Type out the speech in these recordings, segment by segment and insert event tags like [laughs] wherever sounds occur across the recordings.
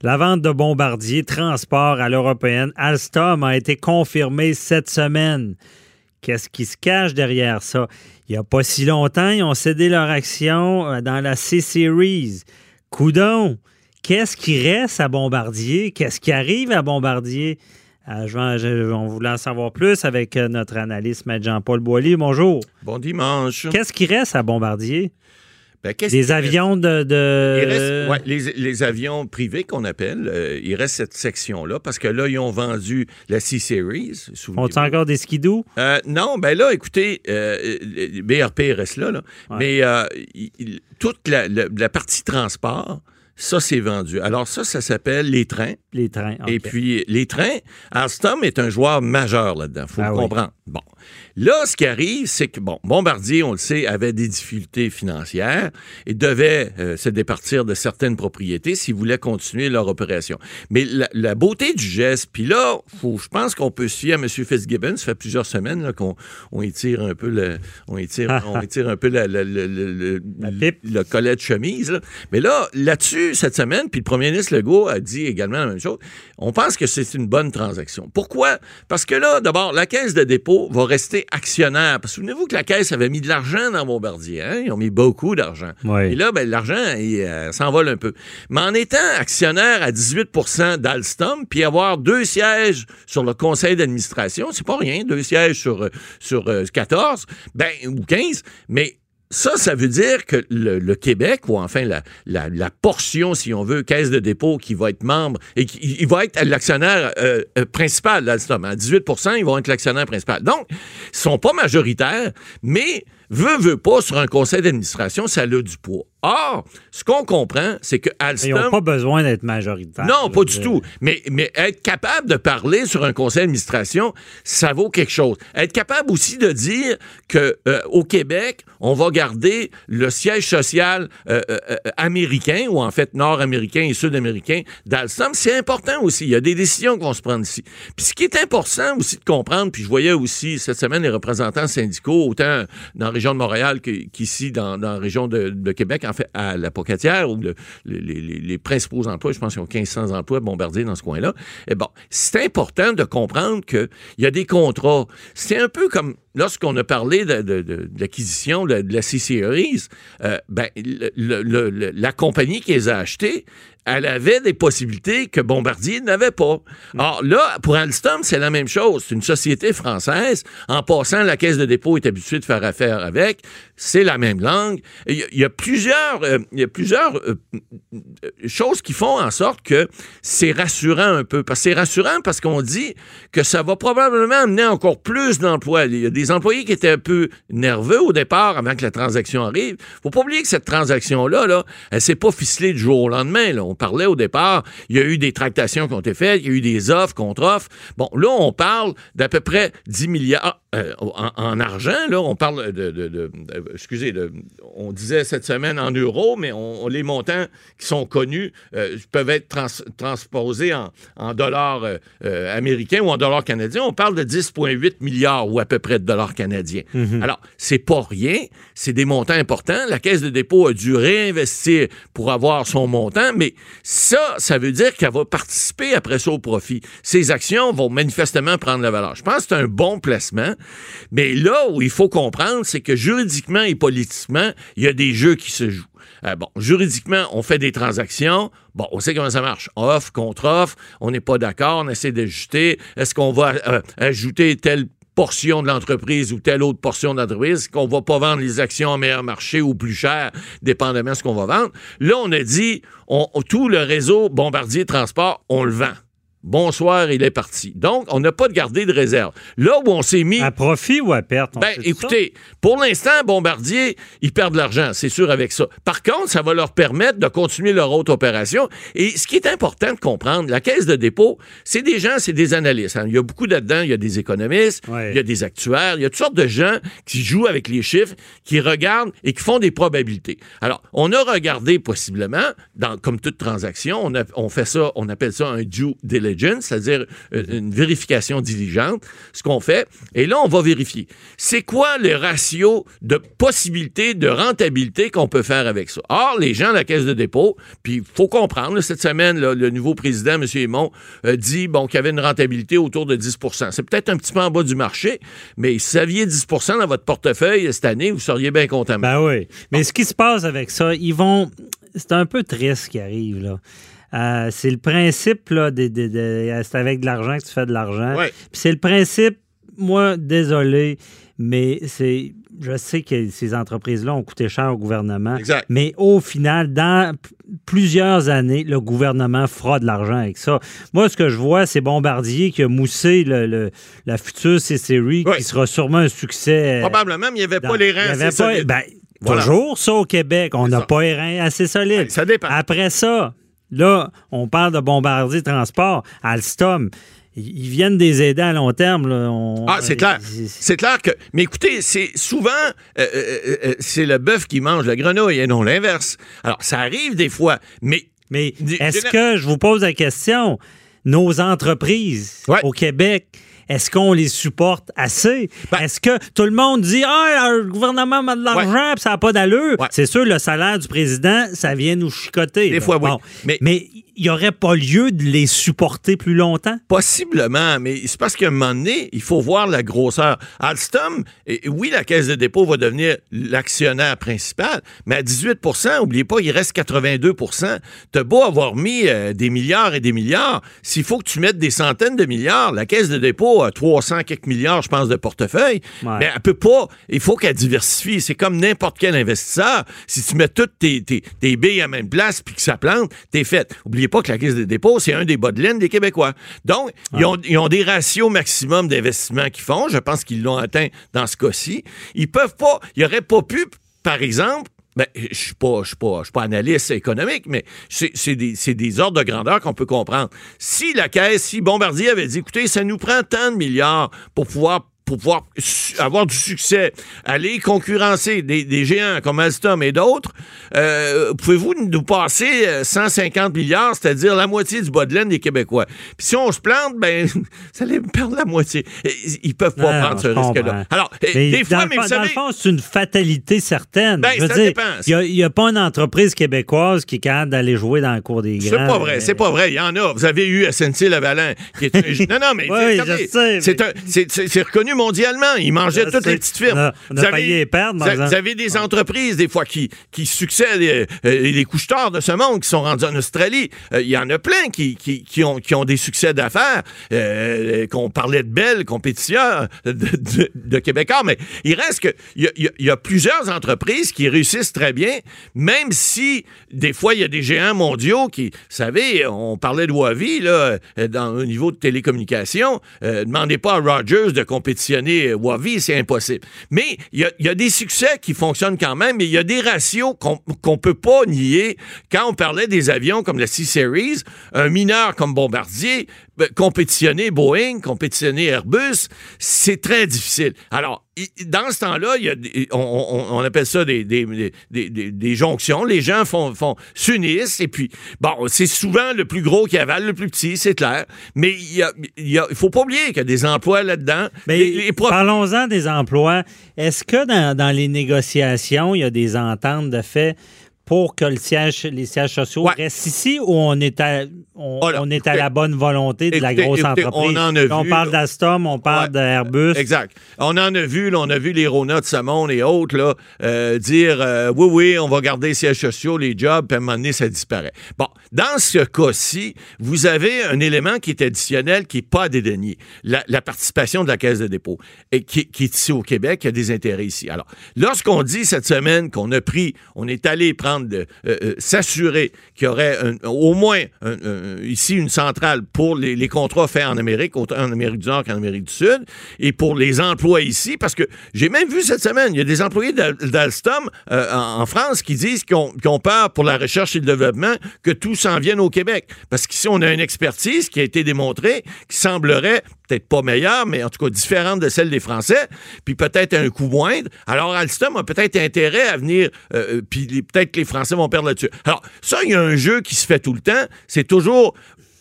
La vente de Bombardier Transport à l'européenne Alstom a été confirmée cette semaine. Qu'est-ce qui se cache derrière ça? Il n'y a pas si longtemps, ils ont cédé leur action euh, dans la C-Series. Coudon, qu'est-ce qui reste à Bombardier? Qu'est-ce qui arrive à Bombardier? Euh, je on voulait en savoir plus avec euh, notre analyste, M. Jean-Paul Boilly. Bonjour. Bon dimanche. Qu'est-ce qui reste à Bombardier? Ben, Des qui avions de... de- Il reste- ouais, les, les avions privés qu'on appelle, euh, il reste cette section-là parce que là, ils ont vendu la C-Series. Ont-ils encore des skidoo? Euh, non, ben là, écoutez, euh, BRP reste là, là. Ouais. mais il- toute la, la- la partie transport, ça, c'est vendu. Alors ça, ça s'appelle les trains. Les trains. Et puis, les trains, Alstom est un joueur majeur là-dedans. faut Ah le oui. comprendre. Bon. Là, ce qui arrive, c'est que, bon, Bombardier, on le sait, avait des difficultés financières et devait euh, se départir de certaines propriétés s'ils voulaient continuer leur opération. Mais la, la beauté du geste, puis là, faut, je pense qu'on peut se fier à M. Fitzgibbon. Ça fait plusieurs semaines qu'on on étire un peu le, on étire, on étire un peu la- la- pipe. le collet de chemise. là. Mais là, là-dessus, cette semaine, puis le premier ministre Legault a dit également la même chose, on pense que c'est une bonne transaction. Pourquoi? Parce que là, d'abord, la caisse de dépôt va rester actionnaire. Parce que Souvenez-vous que la caisse avait mis de l'argent dans Bombardier. Hein? Ils ont mis beaucoup d'argent. Oui. Et là, ben, l'argent, il euh, s'envole un peu. Mais en étant actionnaire à 18% d'Alstom, puis avoir deux sièges sur le conseil d'administration, c'est pas rien, deux sièges sur, euh, sur euh, 14, ben, ou 15, mais ça, ça veut dire que le, le Québec, ou enfin la, la, la portion, si on veut, caisse de dépôt qui va être membre, et qui il va être l'actionnaire euh, euh, principal d'Alstom. À 18% ils vont être l'actionnaire principal. Donc, ils sont pas majoritaires, mais veut, veut pas, sur un conseil d'administration, ça a du poids. Or, ce qu'on comprend, c'est que Ils Alstom... n'ont pas besoin d'être majoritaires. Non, pas du tout. Mais, mais être capable de parler sur un conseil d'administration, ça vaut quelque chose. Être capable aussi de dire que euh, au Québec, on va garder le siège social euh, euh, euh, américain, ou en fait nord-américain et sud-américain d'Alstom, c'est important aussi. Il y a des décisions qui vont se prendre ici. Puis ce qui est important aussi de comprendre, puis je voyais aussi cette semaine les représentants syndicaux, autant dans région de Montréal qu'ici dans, dans la région de, Québec, en fait, à la Pocatière, où le- les- les principaux emplois, je pense qu'ils ont 1500 emplois bombardiers dans ce coin-là. Et bon, c'est important de comprendre qu'il y a des contrats. C'est un peu comme lorsqu'on a parlé de, de- de- de l'acquisition de, la C-Series, euh, ben, le- le- le- le- la compagnie qui les a achetés, elle avait des possibilités que Bombardier n'avait pas. Or là, pour Alstom, c'est la même chose. C'est une société française. En passant, la caisse de dépôt est habituée de faire affaire avec. C'est la même langue. Il y a, plusieurs, euh, y a plusieurs euh, choses qui font en sorte que c'est rassurant un peu. Parce c'est rassurant parce qu'on dit que ça va probablement amener encore plus d'emplois. Il y a des employés qui étaient un peu nerveux au départ avant que la transaction arrive. Faut pas oublier que cette transaction-là, là, elle s'est pas ficelée du jour au lendemain. On parlait au départ, il y a eu des tractations qui ont été faites, il y a eu des offres, contre-offres. Bon, là, on parle d'à peu près 10 milliards euh, en, en argent. Là, on parle de, de- de- de- excusez, on disait cette semaine en euros, mais on, on- les montants qui sont connus euh, peuvent être trans- transposés en, en dollars euh, américains ou en dollars canadiens. On parle de 10,8 milliards ou à peu près de dollars canadiens. Alors, c'est pas rien, c'est des montants importants. La Caisse de dépôt a dû réinvestir pour avoir son montant, mais ça, ça veut dire qu'elle va participer après ça au profit. Ces actions vont manifestement prendre la valeur. Je pense que c'est un bon placement, mais là où il faut comprendre, c'est que juridiquement et politiquement, il y a des jeux qui se jouent. Euh, bon, juridiquement, on fait des transactions. Bon, on sait comment ça marche. Offre, contre-offre, on n'est pas d'accord, on essaie d'ajuster. Est-ce qu'on va euh, ajouter telle portion de l'entreprise ou telle autre portion de l'entreprise, qu'on va pas vendre les actions en meilleur marché ou plus cher, dépendamment de ce qu'on va vendre? Là, on a dit, tout le réseau Bombardier Transport, on le vend. Bonsoir, il est parti. Donc, on n'a pas de garder de réserve. Là où on s'est mis... À profit ou à perte? Ben, ça? écoutez, pour l'instant, Bombardier, ils perdent de l'argent, c'est sûr avec ça. Par contre, ça va leur permettre de continuer leur autre opération. Et ce qui est important de comprendre, la caisse de dépôt, c'est des gens, c'est des analystes. hein. Il y a beaucoup là-dedans, il y a des économistes, Ouais. il y a des actuaires, il y a toutes sortes de gens qui jouent avec les chiffres, qui regardent et qui font des probabilités. Alors, on a regardé possiblement, dans, comme toute transaction, on, a- on fait ça, on appelle ça un due diligence. Diligence, c'est-à-dire euh, une vérification diligente, ce qu'on fait. Et là, on va vérifier. C'est quoi le ratio de possibilité de rentabilité qu'on peut faire avec ça? Or, les gens de la Caisse de dépôt, puis il faut comprendre, cette semaine, le nouveau président, M. Aymon, dit bon, qu'il y avait une rentabilité autour de 10% C'est peut-être un petit peu en bas du marché, mais si vous aviez 10% dans votre portefeuille cette année, vous seriez bien content. Ben oui. Mais ce qui se passe avec ça, ils vont. C'est un peu triste ce qui arrive, là. Euh, c'est le principe, là, c'est avec de l'argent que tu fais de l'argent. c'est le principe, moi, désolé, mais c'est je sais que ces entreprises-là ont coûté cher au gouvernement. Exact. Mais au final, dans plusieurs années, le gouvernement fera de l'argent avec ça. Moi, ce que je vois, c'est Bombardier qui a moussé le, la future C-Series, qui sera sûrement un succès. Probablement, mais il n'y avait pas les reins assez solides. Ben, Toujours ça au Québec. On n'a pas les reins assez solides. Ça dépend. Après ça, là, on parle de Bombardier Transport, Alstom ils viennent des aider à long terme. ah, c'est clair. C'est clair que. Mais écoutez, c'est souvent, euh, euh, euh, c'est le bœuf qui mange la grenouille et non l'inverse. Alors, ça arrive des fois, mais. Mais est-ce que, je vous pose la question, nos entreprises au Québec, est-ce qu'on les supporte assez? Ben est-ce que tout le monde dit Ah, le gouvernement a de l'argent ça n'a pas d'allure? C'est sûr, le salaire du président, ça vient nous chicoter. Des fois, oui. mais, mais il n'y aurait pas lieu de les supporter plus longtemps? Possiblement, mais c'est parce qu'à un moment donné, il faut voir la grosseur. Alstom, et, oui, la Caisse de dépôt va devenir l'actionnaire principal, mais à 18% n'oubliez pas, il reste 82% T'as beau avoir mis euh, des milliards et des milliards, s'il faut que tu mettes des centaines de milliards, la Caisse de dépôt a 300 quelques milliards, je pense, de portefeuille, mais elle peut pas, il faut qu'elle diversifie. C'est comme n'importe quel investisseur. Si tu mets toutes tes, tes, billes à la même place puis que ça plante, t'es fait. Oubliez pas que la Caisse des dépôts, c'est un des bas de laine des Québécois. Donc, ils, ont, des ratios maximum d'investissement qu'ils font. Je pense qu'ils l'ont atteint dans ce cas-ci. Ils peuvent pas, ils n'auraient pas pu, par exemple, ben, je ne suis, pas, pas, pas analyste économique, mais c'est des, des, ordres de grandeur qu'on peut comprendre. Si la Caisse, si Bombardier avait dit, écoutez, ça nous prend tant de milliards pour pouvoir pour pouvoir avoir du succès, aller concurrencer des, géants comme Alstom et d'autres, euh, pouvez-vous nous passer 150 euh, milliards, c'est-à-dire la moitié du bas de laine des Québécois? Puis si on se plante, ben, [laughs] ça allait perdre la moitié. Ils peuvent pas prendre ce risque-là. Alors, des fois, mais vous savez... Dans le fond, c'est une fatalité certaine. Ben, ça dépend. Il n'y a, pas une entreprise québécoise qui est capable d'aller jouer dans le cours des grands. C'est pas vrai, c'est pas vrai. Il y en a. Vous avez eu SNC-Lavalin, qui est [laughs] Non, non, mais c'est reconnu mondialement. Ils mangeaient toutes les petites firmes. vous, avez, perdre, vous, avez des entreprises, des fois, qui, qui succèdent, euh, les couches de ce monde qui sont rendus en Australie. Euh, il y en a plein qui, qui, ont, qui ont des succès d'affaires, euh, qu'on parlait de belles compétitions de, Québécois, mais il reste que il y, a, plusieurs entreprises qui réussissent très bien, même si des fois, il y a des géants mondiaux qui, vous savez, on parlait de Huawei, là, dans, au niveau de télécommunications. demandez pas à Rogers de compétition Wavi, c'est impossible. Mais il y, a, des succès qui fonctionnent quand même, mais il y a des ratios qu'on ne peut pas nier. Quand on parlait des avions comme la C-Series, un mineur comme Bombardier, ben, compétitionner Boeing, compétitionner Airbus, c'est très difficile. Alors, dans ce temps-là, on, appelle ça des, des, jonctions. Les gens font, font s'unissent et puis, bon, c'est souvent le plus gros qui avale le plus petit, c'est clair. Mais il ne faut pas oublier qu'il y a des emplois là-dedans. Mais parlons-en des emplois. Est-ce que dans, dans les négociations, il y a des ententes de fait pour que le siège, les sièges sociaux restent ici ou on est à, on, oh est à la bonne volonté de la grosse entreprise? On, en a on parle d'Astom, on parle d'Airbus. Exact. On en a vu, on a vu les Rona de Samon et autres là, euh, dire euh, oui, oui, on va garder les sièges sociaux, les jobs, puis à un moment donné, ça disparaît. Bon, dans ce cas-ci, vous avez un élément qui est additionnel qui n'est pas à dédaigner. La, participation de la Caisse de dépôt, et qui, qui est ici au Québec, qui a des intérêts ici. Alors, lorsqu'on dit cette semaine qu'on a pris, on est allé prendre euh, s'assurer qu'il y aurait au moins ici une centrale pour les, contrats faits en Amérique, autant en Amérique du Nord qu'en Amérique du Sud, et pour les emplois ici, parce que j'ai même vu cette semaine, il y a des employés d'Alstom euh, en, France qui disent qu'ils ont, pour la recherche et le développement que tout s'en vienne au Québec. Parce qu'ici, on a une expertise qui a été démontrée qui semblerait peut-être pas meilleure, mais en tout cas différente de celle des Français, puis peut-être un coût moindre. Alors Alstom a peut-être intérêt à venir, euh, puis peut-être que les Français vont perdre là-dessus. Alors ça, il y a un jeu qui se fait tout le temps. C'est toujours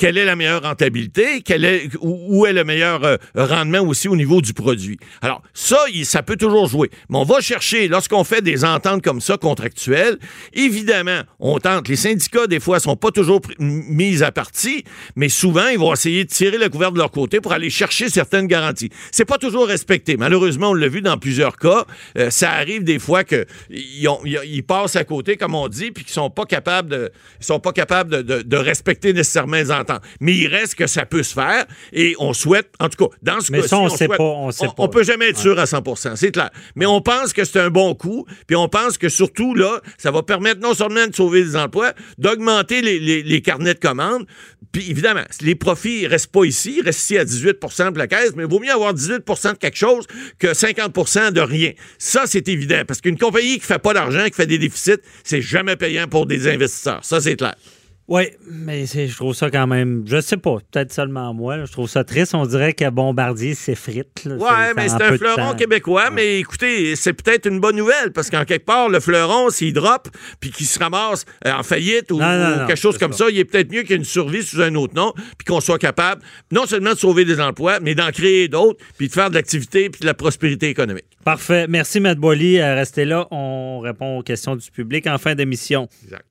quelle est la meilleure rentabilité, quel est, où, est le meilleur euh, rendement aussi au niveau du produit. Alors, ça, ça peut toujours jouer. Mais on va chercher, lorsqu'on fait des ententes comme ça, contractuelles, évidemment, on tente. Les syndicats, des fois, sont pas toujours mis à partie, mais souvent, ils vont essayer de tirer le couvert de leur côté pour aller chercher certaines garanties. C'est pas toujours respecté. Malheureusement, on l'a vu dans plusieurs cas. Euh, ça arrive des fois qu'ils ils passent à côté, comme on dit, puis qu'ils sont pas capables de, sont pas capables de, de, respecter nécessairement les ententes. Mais il reste que ça peut se faire et on souhaite, en tout cas, dans ce cas-ci, on, on, sait pas, on, sait on, peut jamais être sûr à 100% c'est clair. Mais on pense que c'est un bon coup, puis on pense que surtout, là, ça va permettre non seulement de sauver des emplois, d'augmenter les, les, les, carnets de commandes, puis évidemment, les profits ne restent pas ici, ils restent ici à 18% de la caisse, mais il vaut mieux avoir 18% de quelque chose que 50% de rien. Ça, c'est évident, parce qu'une compagnie qui fait pas d'argent, qui fait des déficits, c'est jamais payant pour des investisseurs. Ça, c'est clair. Oui, mais je trouve ça quand même, je sais pas, peut-être seulement moi, je trouve ça triste. On dirait que Bombardier s'effrite. Oui, mais c'est un fleuron québécois, mais écoutez, c'est peut-être une bonne nouvelle parce qu'en quelque part, le fleuron, s'il drop puis qu'il se ramasse euh, en faillite ou, quelque chose comme ça, il est peut-être mieux qu'il y ait une survie sous un autre nom puis qu'on soit capable non seulement de sauver des emplois, mais d'en créer d'autres puis de faire de l'activité puis de la prospérité économique. Parfait. Merci, Matt Boily. Restez là. On répond aux questions du public en fin d'émission. Exact.